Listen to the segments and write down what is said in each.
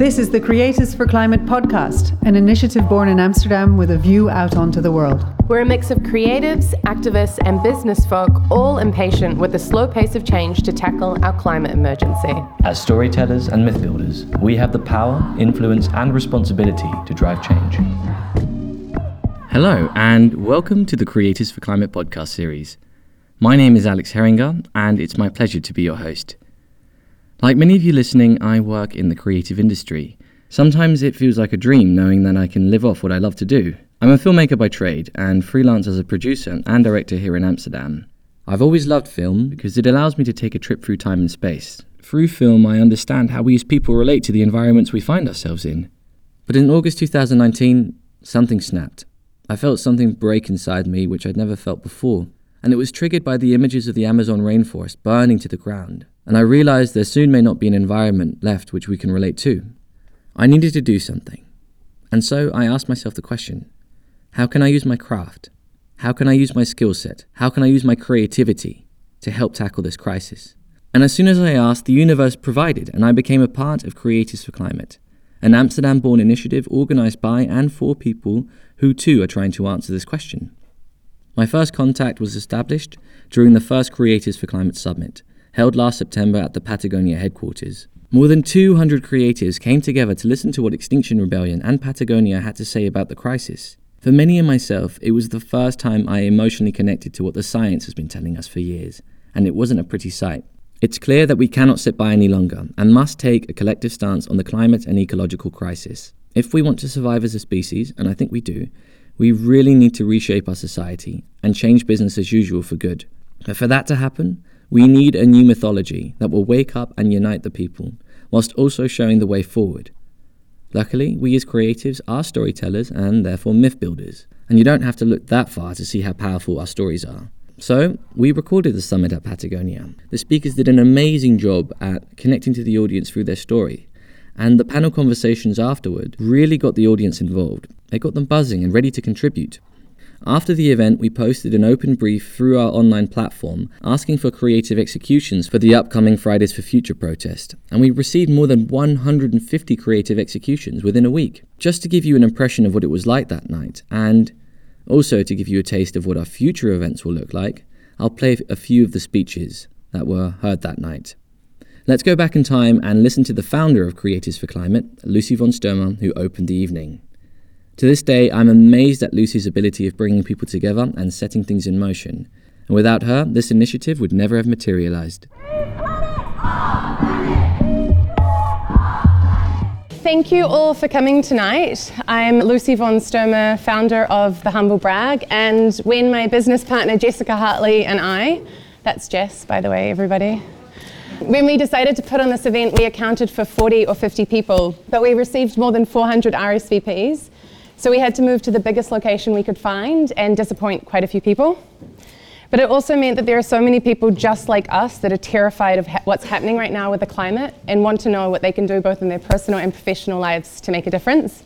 This is the Creators for Climate podcast, an initiative born in Amsterdam with a view out onto the world. We're a mix of creatives, activists, and business folk, all impatient with the slow pace of change to tackle our climate emergency. As storytellers and myth builders, we have the power, influence, and responsibility to drive change. Hello, and welcome to the Creators for Climate podcast series. My name is Alex Heringer, and it's my pleasure to be your host. Like many of you listening, I work in the creative industry. Sometimes it feels like a dream knowing that I can live off what I love to do. I'm a filmmaker by trade and freelance as a producer and director here in Amsterdam. I've always loved film because it allows me to take a trip through time and space. Through film, I understand how we as people relate to the environments we find ourselves in. But in August 2019, something snapped. I felt something break inside me which I'd never felt before, and it was triggered by the images of the Amazon rainforest burning to the ground and I realized there soon may not be an environment left which we can relate to. I needed to do something. And so I asked myself the question how can I use my craft? How can I use my skill set? How can I use my creativity to help tackle this crisis? And as soon as I asked, the universe provided, and I became a part of Creators for Climate, an Amsterdam born initiative organized by and for people who too are trying to answer this question. My first contact was established during the first Creators for Climate Summit, held last September at the Patagonia headquarters. More than 200 creators came together to listen to what Extinction Rebellion and Patagonia had to say about the crisis. For many and myself, it was the first time I emotionally connected to what the science has been telling us for years, and it wasn't a pretty sight. It's clear that we cannot sit by any longer and must take a collective stance on the climate and ecological crisis. If we want to survive as a species, and I think we do, we really need to reshape our society and change business as usual for good. But for that to happen, we need a new mythology that will wake up and unite the people, whilst also showing the way forward. Luckily, we as creatives are storytellers and therefore myth builders, and you don't have to look that far to see how powerful our stories are. So, we recorded the summit at Patagonia. The speakers did an amazing job at connecting to the audience through their story, and the panel conversations afterward really got the audience involved. They got them buzzing and ready to contribute. After the event, we posted an open brief through our online platform asking for creative executions for the upcoming Fridays for Future protest, and we received more than 150 creative executions within a week. Just to give you an impression of what it was like that night, and also to give you a taste of what our future events will look like, I'll play a few of the speeches that were heard that night. Let's go back in time and listen to the founder of Creators for Climate, Lucy von Sturmer, who opened the evening. To this day, I'm amazed at Lucy's ability of bringing people together and setting things in motion. And without her, this initiative would never have materialized. Thank you all for coming tonight. I'm Lucy von Sturmer, founder of The Humble Brag, and when my business partner Jessica Hartley and I, that's Jess, by the way, everybody, when we decided to put on this event, we accounted for 40 or 50 people, but we received more than 400 RSVPs. So we had to move to the biggest location we could find and disappoint quite a few people. But it also meant that there are so many people just like us that are terrified of ha- what's happening right now with the climate and want to know what they can do both in their personal and professional lives to make a difference.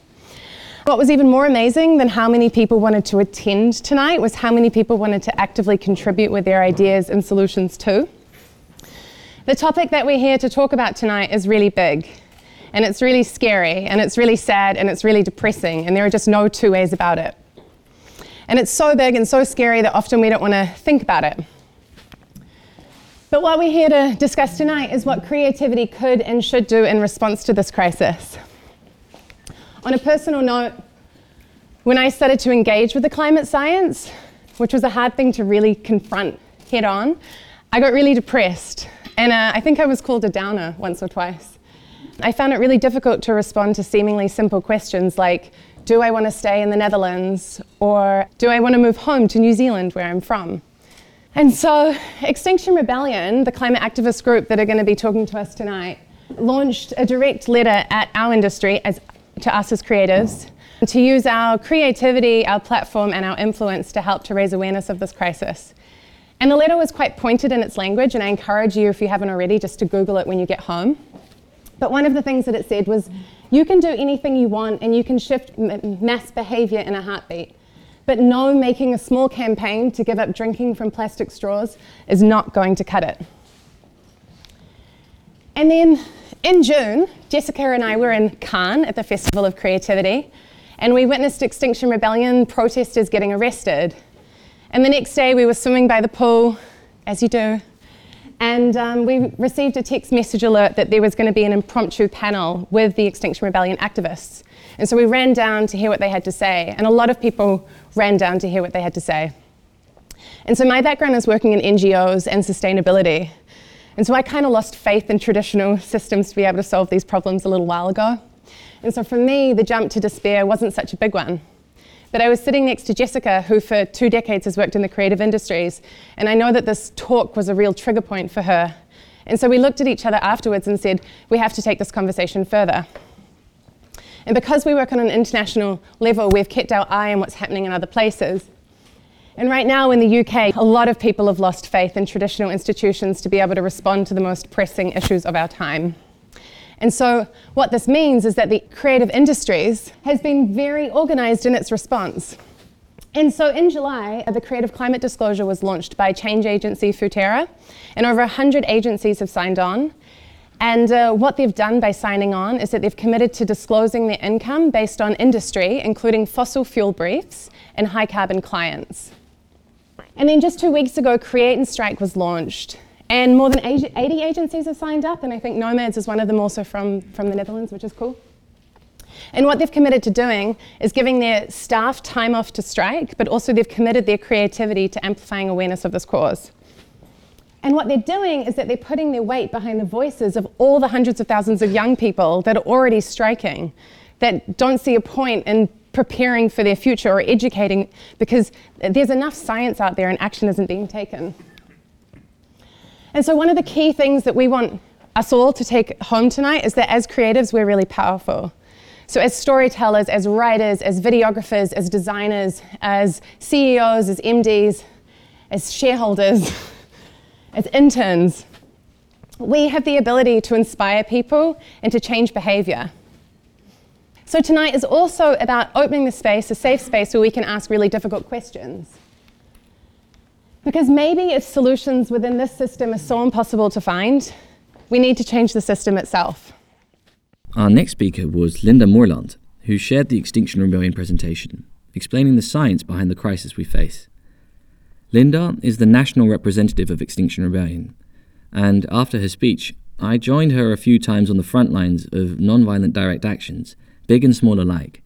What was even more amazing than how many people wanted to attend tonight was how many people wanted to actively contribute with their ideas and solutions too. The topic that we're here to talk about tonight is really big and it's really scary, and it's really sad, and it's really depressing, and there are just no two ways about it. And it's so big and so scary that often we don't want to think about it. But what we're here to discuss tonight is what creativity could and should do in response to this crisis. On a personal note, when I started to engage with the climate science, which was a hard thing to really confront head on, I got really depressed. And uh, I think I was called a downer once or twice. I found it really difficult to respond to seemingly simple questions like Do I want to stay in the Netherlands? or Do I want to move home to New Zealand, where I'm from? And so, Extinction Rebellion, the climate activist group that are going to be talking to us tonight, launched a direct letter at our industry as, to us as creatives to use our creativity, our platform, and our influence to help to raise awareness of this crisis. And the letter was quite pointed in its language, and I encourage you, if you haven't already, just to Google it when you get home. But one of the things that it said was you can do anything you want and you can shift m- mass behavior in a heartbeat. But no, making a small campaign to give up drinking from plastic straws is not going to cut it. And then in June, Jessica and I were in Cannes at the Festival of Creativity, and we witnessed Extinction Rebellion protesters getting arrested. And the next day, we were swimming by the pool, as you do, and um, we received a text message alert that there was going to be an impromptu panel with the Extinction Rebellion activists. And so we ran down to hear what they had to say, and a lot of people ran down to hear what they had to say. And so my background is working in NGOs and sustainability. And so I kind of lost faith in traditional systems to be able to solve these problems a little while ago. And so for me, the jump to despair wasn't such a big one. But I was sitting next to Jessica, who for two decades has worked in the creative industries, and I know that this talk was a real trigger point for her. And so we looked at each other afterwards and said, we have to take this conversation further. And because we work on an international level, we've kept our eye on what's happening in other places. And right now in the UK, a lot of people have lost faith in traditional institutions to be able to respond to the most pressing issues of our time. And so, what this means is that the creative industries has been very organized in its response. And so, in July, the Creative Climate Disclosure was launched by change agency Futerra, and over 100 agencies have signed on. And uh, what they've done by signing on is that they've committed to disclosing their income based on industry, including fossil fuel briefs and high carbon clients. And then just two weeks ago, Create and Strike was launched. And more than 80 agencies have signed up, and I think Nomads is one of them also from, from the Netherlands, which is cool. And what they've committed to doing is giving their staff time off to strike, but also they've committed their creativity to amplifying awareness of this cause. And what they're doing is that they're putting their weight behind the voices of all the hundreds of thousands of young people that are already striking, that don't see a point in preparing for their future or educating because there's enough science out there and action isn't being taken. And so, one of the key things that we want us all to take home tonight is that as creatives, we're really powerful. So, as storytellers, as writers, as videographers, as designers, as CEOs, as MDs, as shareholders, as interns, we have the ability to inspire people and to change behavior. So, tonight is also about opening the space, a safe space where we can ask really difficult questions. Because maybe if solutions within this system are so impossible to find, we need to change the system itself. Our next speaker was Linda Moorland, who shared the Extinction Rebellion presentation, explaining the science behind the crisis we face. Linda is the national representative of Extinction Rebellion, and after her speech, I joined her a few times on the front lines of nonviolent direct actions, big and small alike.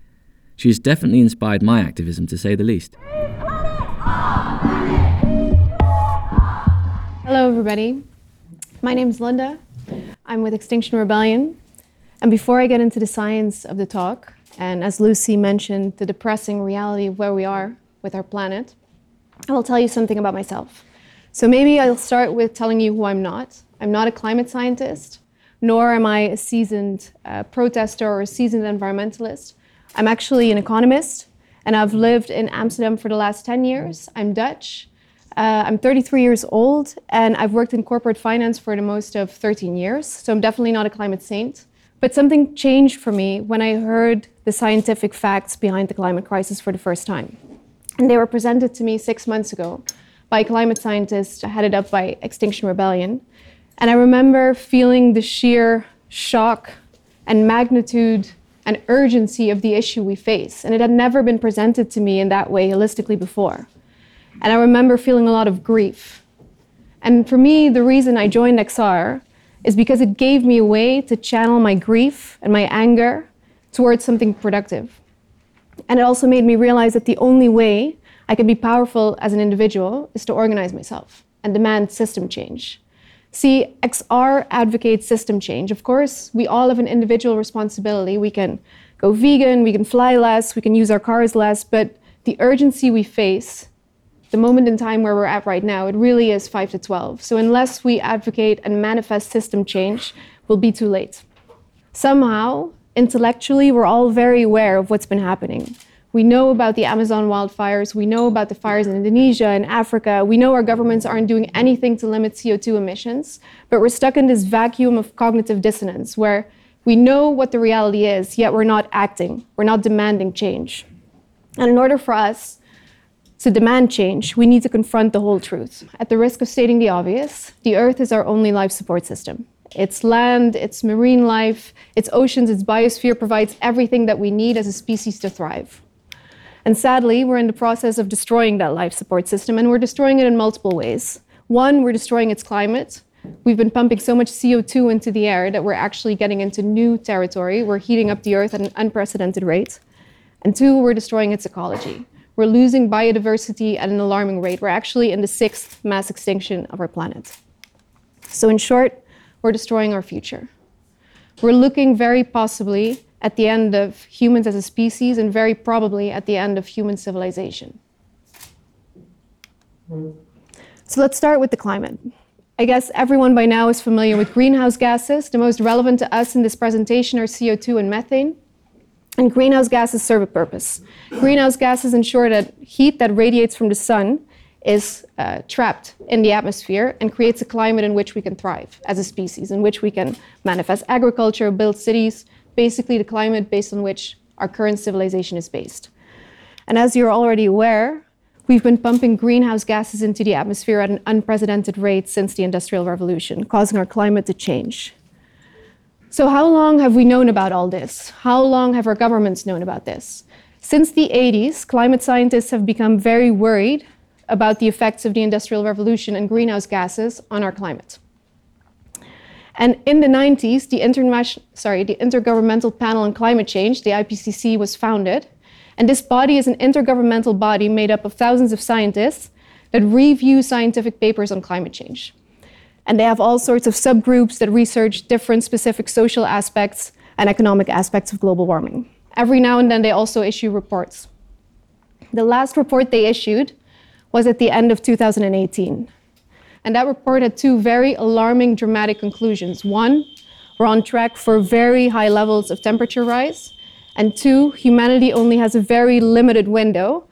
She has definitely inspired my activism, to say the least. Hello, everybody. My name is Linda. I'm with Extinction Rebellion. And before I get into the science of the talk, and as Lucy mentioned, the depressing reality of where we are with our planet, I will tell you something about myself. So maybe I'll start with telling you who I'm not. I'm not a climate scientist, nor am I a seasoned uh, protester or a seasoned environmentalist. I'm actually an economist, and I've lived in Amsterdam for the last 10 years. I'm Dutch. Uh, I'm 33 years old and I've worked in corporate finance for the most of 13 years, so I'm definitely not a climate saint. But something changed for me when I heard the scientific facts behind the climate crisis for the first time. And they were presented to me six months ago by a climate scientist headed up by Extinction Rebellion. And I remember feeling the sheer shock and magnitude and urgency of the issue we face. And it had never been presented to me in that way holistically before. And I remember feeling a lot of grief. And for me, the reason I joined XR is because it gave me a way to channel my grief and my anger towards something productive. And it also made me realize that the only way I can be powerful as an individual is to organize myself and demand system change. See, XR advocates system change. Of course, we all have an individual responsibility. We can go vegan, we can fly less, we can use our cars less, but the urgency we face the moment in time where we're at right now, it really is 5 to 12. So unless we advocate and manifest system change, we'll be too late. Somehow, intellectually, we're all very aware of what's been happening. We know about the Amazon wildfires. We know about the fires in Indonesia and Africa. We know our governments aren't doing anything to limit CO2 emissions, but we're stuck in this vacuum of cognitive dissonance where we know what the reality is, yet we're not acting. We're not demanding change. And in order for us to demand change, we need to confront the whole truth. At the risk of stating the obvious, the Earth is our only life support system. its land, its marine life, its oceans, its biosphere provides everything that we need as a species to thrive. And sadly, we're in the process of destroying that life support system, and we're destroying it in multiple ways. One, we're destroying its climate. We've been pumping so much CO2 into the air that we're actually getting into new territory. We're heating up the earth at an unprecedented rate. And two, we're destroying its ecology. We're losing biodiversity at an alarming rate. We're actually in the sixth mass extinction of our planet. So, in short, we're destroying our future. We're looking very possibly at the end of humans as a species and very probably at the end of human civilization. So let's start with the climate. I guess everyone by now is familiar with greenhouse gases. The most relevant to us in this presentation are CO2 and methane. And greenhouse gases serve a purpose. Greenhouse gases ensure that heat that radiates from the sun is uh, trapped in the atmosphere and creates a climate in which we can thrive as a species, in which we can manifest agriculture, build cities, basically the climate based on which our current civilization is based. And as you're already aware, we've been pumping greenhouse gases into the atmosphere at an unprecedented rate since the Industrial Revolution, causing our climate to change. So, how long have we known about all this? How long have our governments known about this? Since the 80s, climate scientists have become very worried about the effects of the Industrial Revolution and greenhouse gases on our climate. And in the 90s, the, sorry, the Intergovernmental Panel on Climate Change, the IPCC, was founded. And this body is an intergovernmental body made up of thousands of scientists that review scientific papers on climate change. And they have all sorts of subgroups that research different specific social aspects and economic aspects of global warming. Every now and then, they also issue reports. The last report they issued was at the end of 2018. And that report had two very alarming, dramatic conclusions. One, we're on track for very high levels of temperature rise. And two, humanity only has a very limited window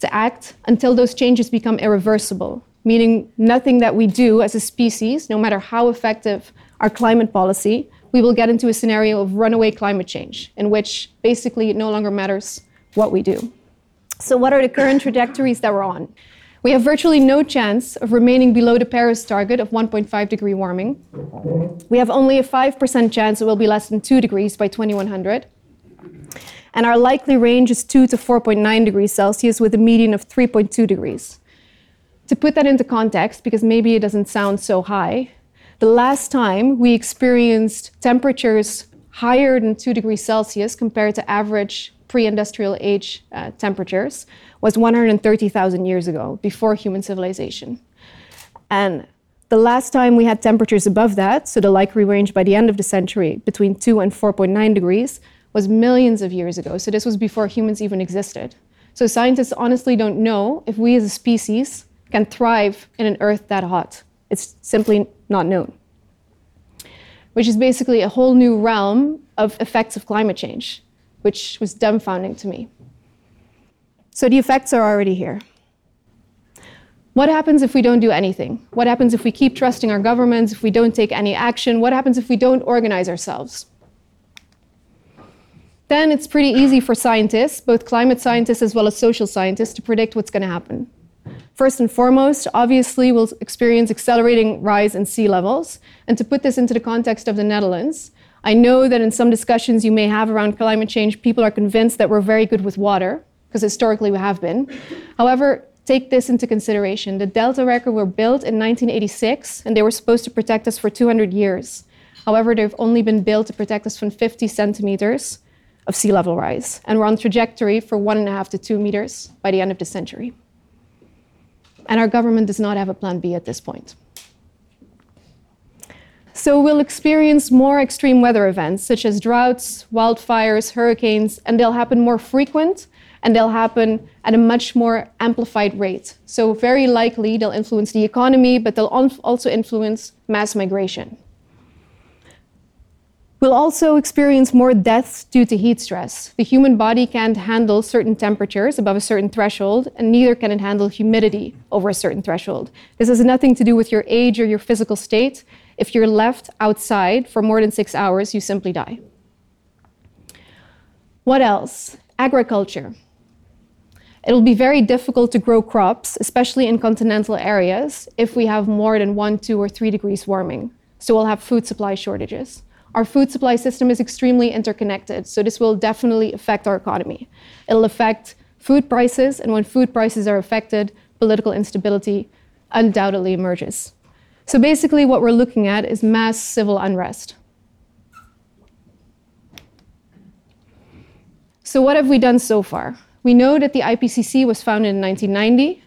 to act until those changes become irreversible, meaning nothing that we do as a species, no matter how effective our climate policy, we will get into a scenario of runaway climate change, in which basically it no longer matters what we do. So, what are the current trajectories that we're on? We have virtually no chance of remaining below the Paris target of 1.5 degree warming. We have only a 5% chance it will be less than 2 degrees by 2100. And our likely range is 2 to 4.9 degrees Celsius with a median of 3.2 degrees. To put that into context, because maybe it doesn't sound so high, the last time we experienced temperatures higher than 2 degrees Celsius compared to average pre industrial age uh, temperatures was 130,000 years ago, before human civilization. And the last time we had temperatures above that, so the likely range by the end of the century between 2 and 4.9 degrees, was millions of years ago. So this was before humans even existed. So scientists honestly don't know if we as a species can thrive in an Earth that hot. It's simply not known. Which is basically a whole new realm of effects of climate change which was dumbfounding to me. So the effects are already here. What happens if we don't do anything? What happens if we keep trusting our governments, if we don't take any action? What happens if we don't organize ourselves? Then it's pretty easy for scientists, both climate scientists as well as social scientists, to predict what's going to happen. First and foremost, obviously, we'll experience accelerating rise in sea levels. And to put this into the context of the Netherlands, I know that in some discussions you may have around climate change, people are convinced that we're very good with water, because historically we have been. However, take this into consideration. The Delta records were built in 1986, and they were supposed to protect us for 200 years. However, they've only been built to protect us from 50 centimeters of sea level rise, and we're on trajectory for one and a half to two meters by the end of the century. And our government does not have a plan B at this point. So we'll experience more extreme weather events such as droughts, wildfires, hurricanes, and they'll happen more frequent and they'll happen at a much more amplified rate. So very likely they'll influence the economy, but they'll also influence mass migration. We'll also experience more deaths due to heat stress. The human body can't handle certain temperatures above a certain threshold, and neither can it handle humidity over a certain threshold. This has nothing to do with your age or your physical state. If you're left outside for more than six hours, you simply die. What else? Agriculture. It'll be very difficult to grow crops, especially in continental areas, if we have more than one, two, or three degrees warming. So we'll have food supply shortages. Our food supply system is extremely interconnected, so this will definitely affect our economy. It'll affect food prices, and when food prices are affected, political instability undoubtedly emerges. So basically, what we're looking at is mass civil unrest. So, what have we done so far? We know that the IPCC was founded in 1990.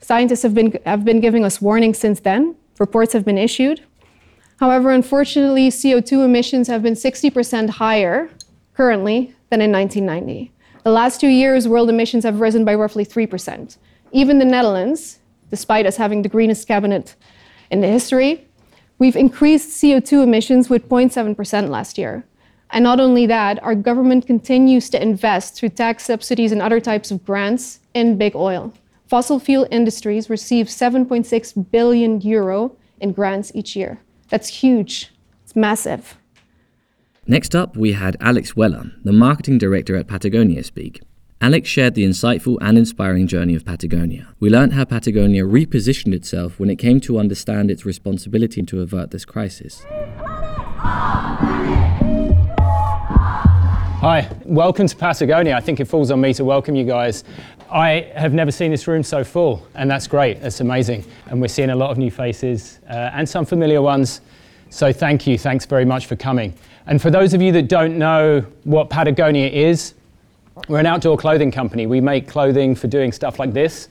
Scientists have been, have been giving us warnings since then. Reports have been issued. However, unfortunately, CO2 emissions have been 60% higher currently than in 1990. The last two years, world emissions have risen by roughly 3%. Even the Netherlands, despite us having the greenest cabinet in the history, we've increased CO2 emissions with 0.7% last year. And not only that, our government continues to invest through tax subsidies and other types of grants in big oil. Fossil fuel industries receive 7.6 billion euro in grants each year. That's huge. It's massive. Next up, we had Alex Weller, the marketing director at Patagonia, speak. Alex shared the insightful and inspiring journey of Patagonia. We learned how Patagonia repositioned itself when it came to understand its responsibility to avert this crisis. Hi, welcome to Patagonia. I think it falls on me to welcome you guys. I have never seen this room so full, and that's great. That's amazing. And we're seeing a lot of new faces uh, and some familiar ones. So thank you. Thanks very much for coming. And for those of you that don't know what Patagonia is, we're an outdoor clothing company. We make clothing for doing stuff like this.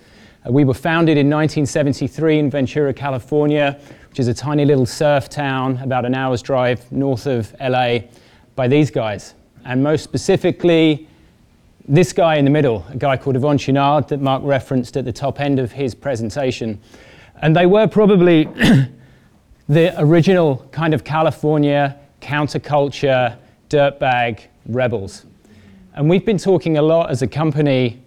Uh, we were founded in 1973 in Ventura, California, which is a tiny little surf town about an hour's drive north of LA, by these guys and most specifically, this guy in the middle, a guy called Yvon Chouinard that Mark referenced at the top end of his presentation. And they were probably the original kind of California counterculture dirtbag rebels. And we've been talking a lot as a company,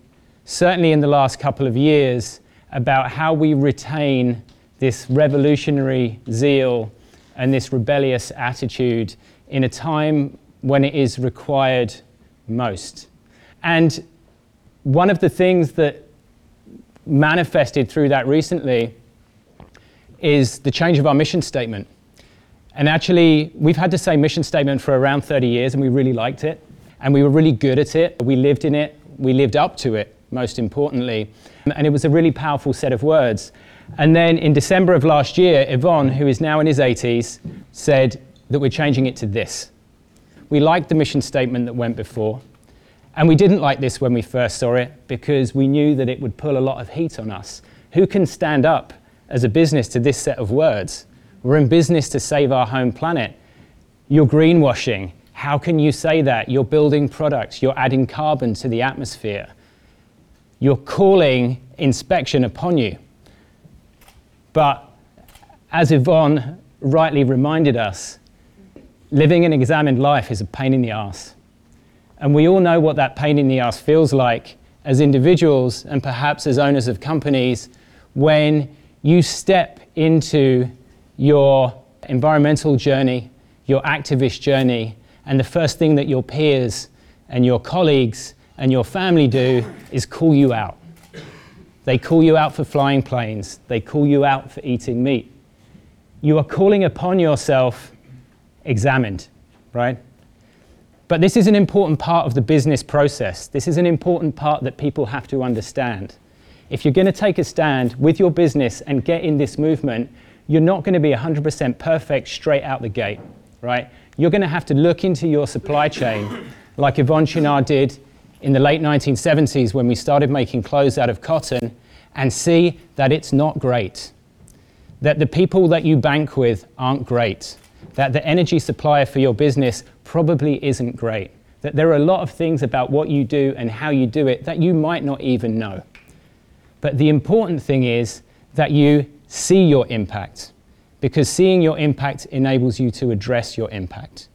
certainly in the last couple of years, about how we retain this revolutionary zeal and this rebellious attitude in a time when it is required most. And one of the things that manifested through that recently is the change of our mission statement. And actually, we've had the same mission statement for around 30 years, and we really liked it. And we were really good at it. We lived in it. We lived up to it, most importantly. And it was a really powerful set of words. And then in December of last year, Yvon, who is now in his 80s, said that we're changing it to this. We liked the mission statement that went before. And we didn't like this when we first saw it because we knew that it would pull a lot of heat on us. Who can stand up as a business to this set of words? We're in business to save our home planet. You're greenwashing. How can you say that? You're building products, you're adding carbon to the atmosphere. You're calling inspection upon you. But as Yvon rightly reminded us, living an examined life is a pain in the ass. And we all know what that pain in the ass feels like as individuals and perhaps as owners of companies when you step into your environmental journey, your activist journey, and the first thing that your peers and your colleagues and your family do is call you out. They call you out for flying planes, they call you out for eating meat. You are calling upon yourself examined, right? But this is an important part of the business process. This is an important part that people have to understand. If you're going to take a stand with your business and get in this movement, you're not going to be 100% perfect straight out the gate, right? You're going to have to look into your supply chain like Yvon Chouinard did in the late 1970s when we started making clothes out of cotton and see that it's not great. That the people that you bank with aren't great that the energy supplier for your business probably isn't great. That there are a lot of things about what you do and how you do it that you might not even know. But the important thing is that you see your impact, because seeing your impact enables you to address your impact.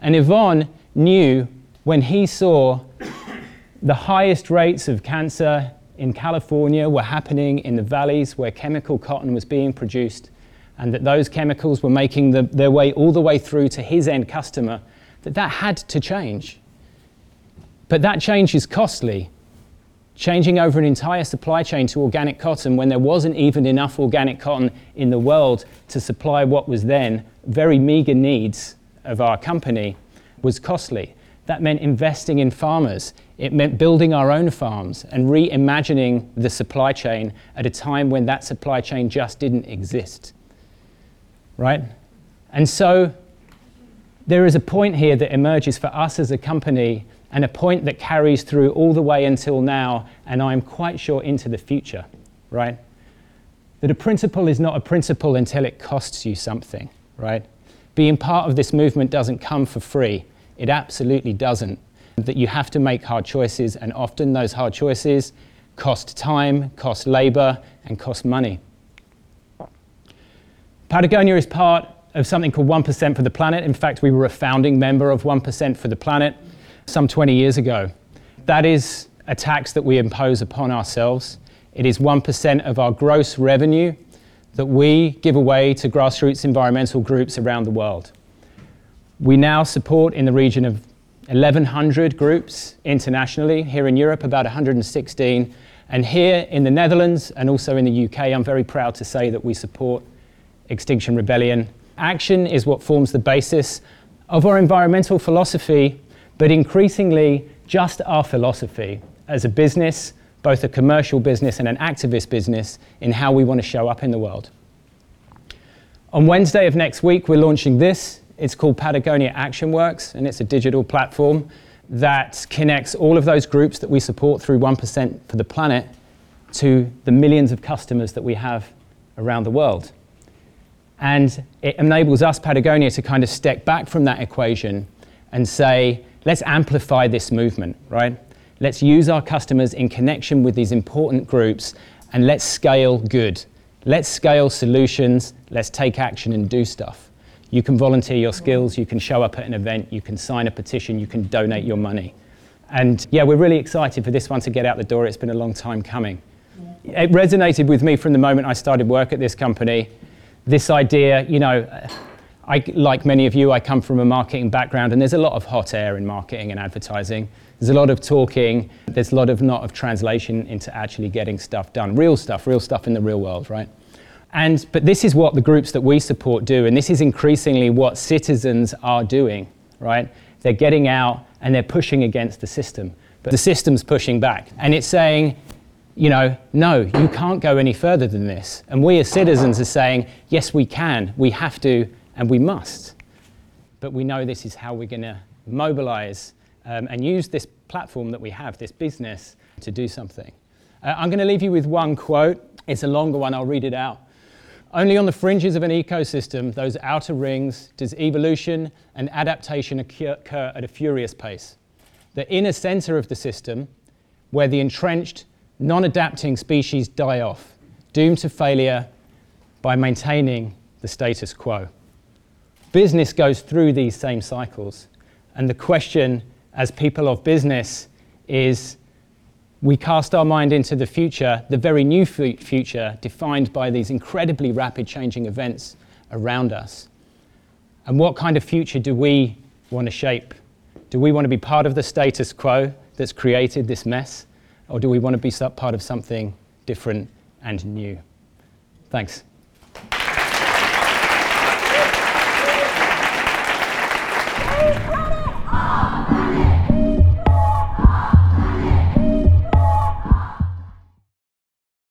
And Yvon knew when he saw the highest rates of cancer in California were happening in the valleys where chemical cotton was being produced and that those chemicals were making the, their way all the way through to his end customer, that that had to change. But that change is costly. changing over an entire supply chain to organic cotton when there wasn't even enough organic cotton in the world to supply what was then very meager needs of our company was costly. That meant investing in farmers. It meant building our own farms and reimagining the supply chain at a time when that supply chain just didn't exist. Right? And so there is a point here that emerges for us as a company and a point that carries through all the way until now, and I'm quite sure into the future, right? That a principle is not a principle until it costs you something, right? Being part of this movement doesn't come for free. It absolutely doesn't. That you have to make hard choices, and often those hard choices cost time, cost labor, and cost money. Patagonia is part of something called 1% for the Planet. In fact, we were a founding member of 1% for the Planet some 20 years ago. That is a tax that we impose upon ourselves. It is 1% of our gross revenue that we give away to grassroots environmental groups around the world. We now support in the region of 1,100 groups internationally, here in Europe, about 116. And here in the Netherlands and also in the UK, I'm very proud to say that we support Extinction Rebellion. Action is what forms the basis of our environmental philosophy but increasingly just our philosophy as a business, both a commercial business and an activist business, in how we want to show up in the world. On Wednesday of next week, we're launching this. It's called Patagonia Action Works, and it's a digital platform that connects all of those groups that we support through 1% for the planet to the millions of customers that we have around the world. And it enables us, Patagonia, to kind of step back from that equation and say, let's amplify this movement, right? Let's use our customers in connection with these important groups and let's scale good. Let's scale solutions. Let's take action and do stuff. You can volunteer your skills, you can show up at an event, you can sign a petition, you can donate your money. And yeah, we're really excited for this one to get out the door. It's been a long time coming. It resonated with me from the moment I started work at this company. This idea, you know, I, like many of you, I come from a marketing background, and there's a lot of hot air in marketing and advertising. There's a lot of talking. There's a lot of not of translation into actually getting stuff done, real stuff, real stuff in the real world, right? And but this is what the groups that we support do, and this is increasingly what citizens are doing, right? They're getting out and they're pushing against the system, but the system's pushing back, and it's saying, you know, no, you can't go any further than this. And we as citizens are saying, yes, we can. We have to and we must. But we know this is how we're going to mobilize um, and use this platform that we have, this business, to do something. Uh, I'm going to leave you with one quote. It's a longer one, I'll read it out. Only on the fringes of an ecosystem, those outer rings, does evolution and adaptation occur at a furious pace. The inner center of the system, where the entrenched, non adapting species die off, doomed to failure by maintaining the status quo business goes through these same cycles. And the question, as people of business, is we cast our mind into the future, the very new future, defined by these incredibly rapid changing events around us. And what kind of future do we want to shape? Do we want to be part of the status quo that's created this mess? Or do we want to be part of something different and new? Thanks.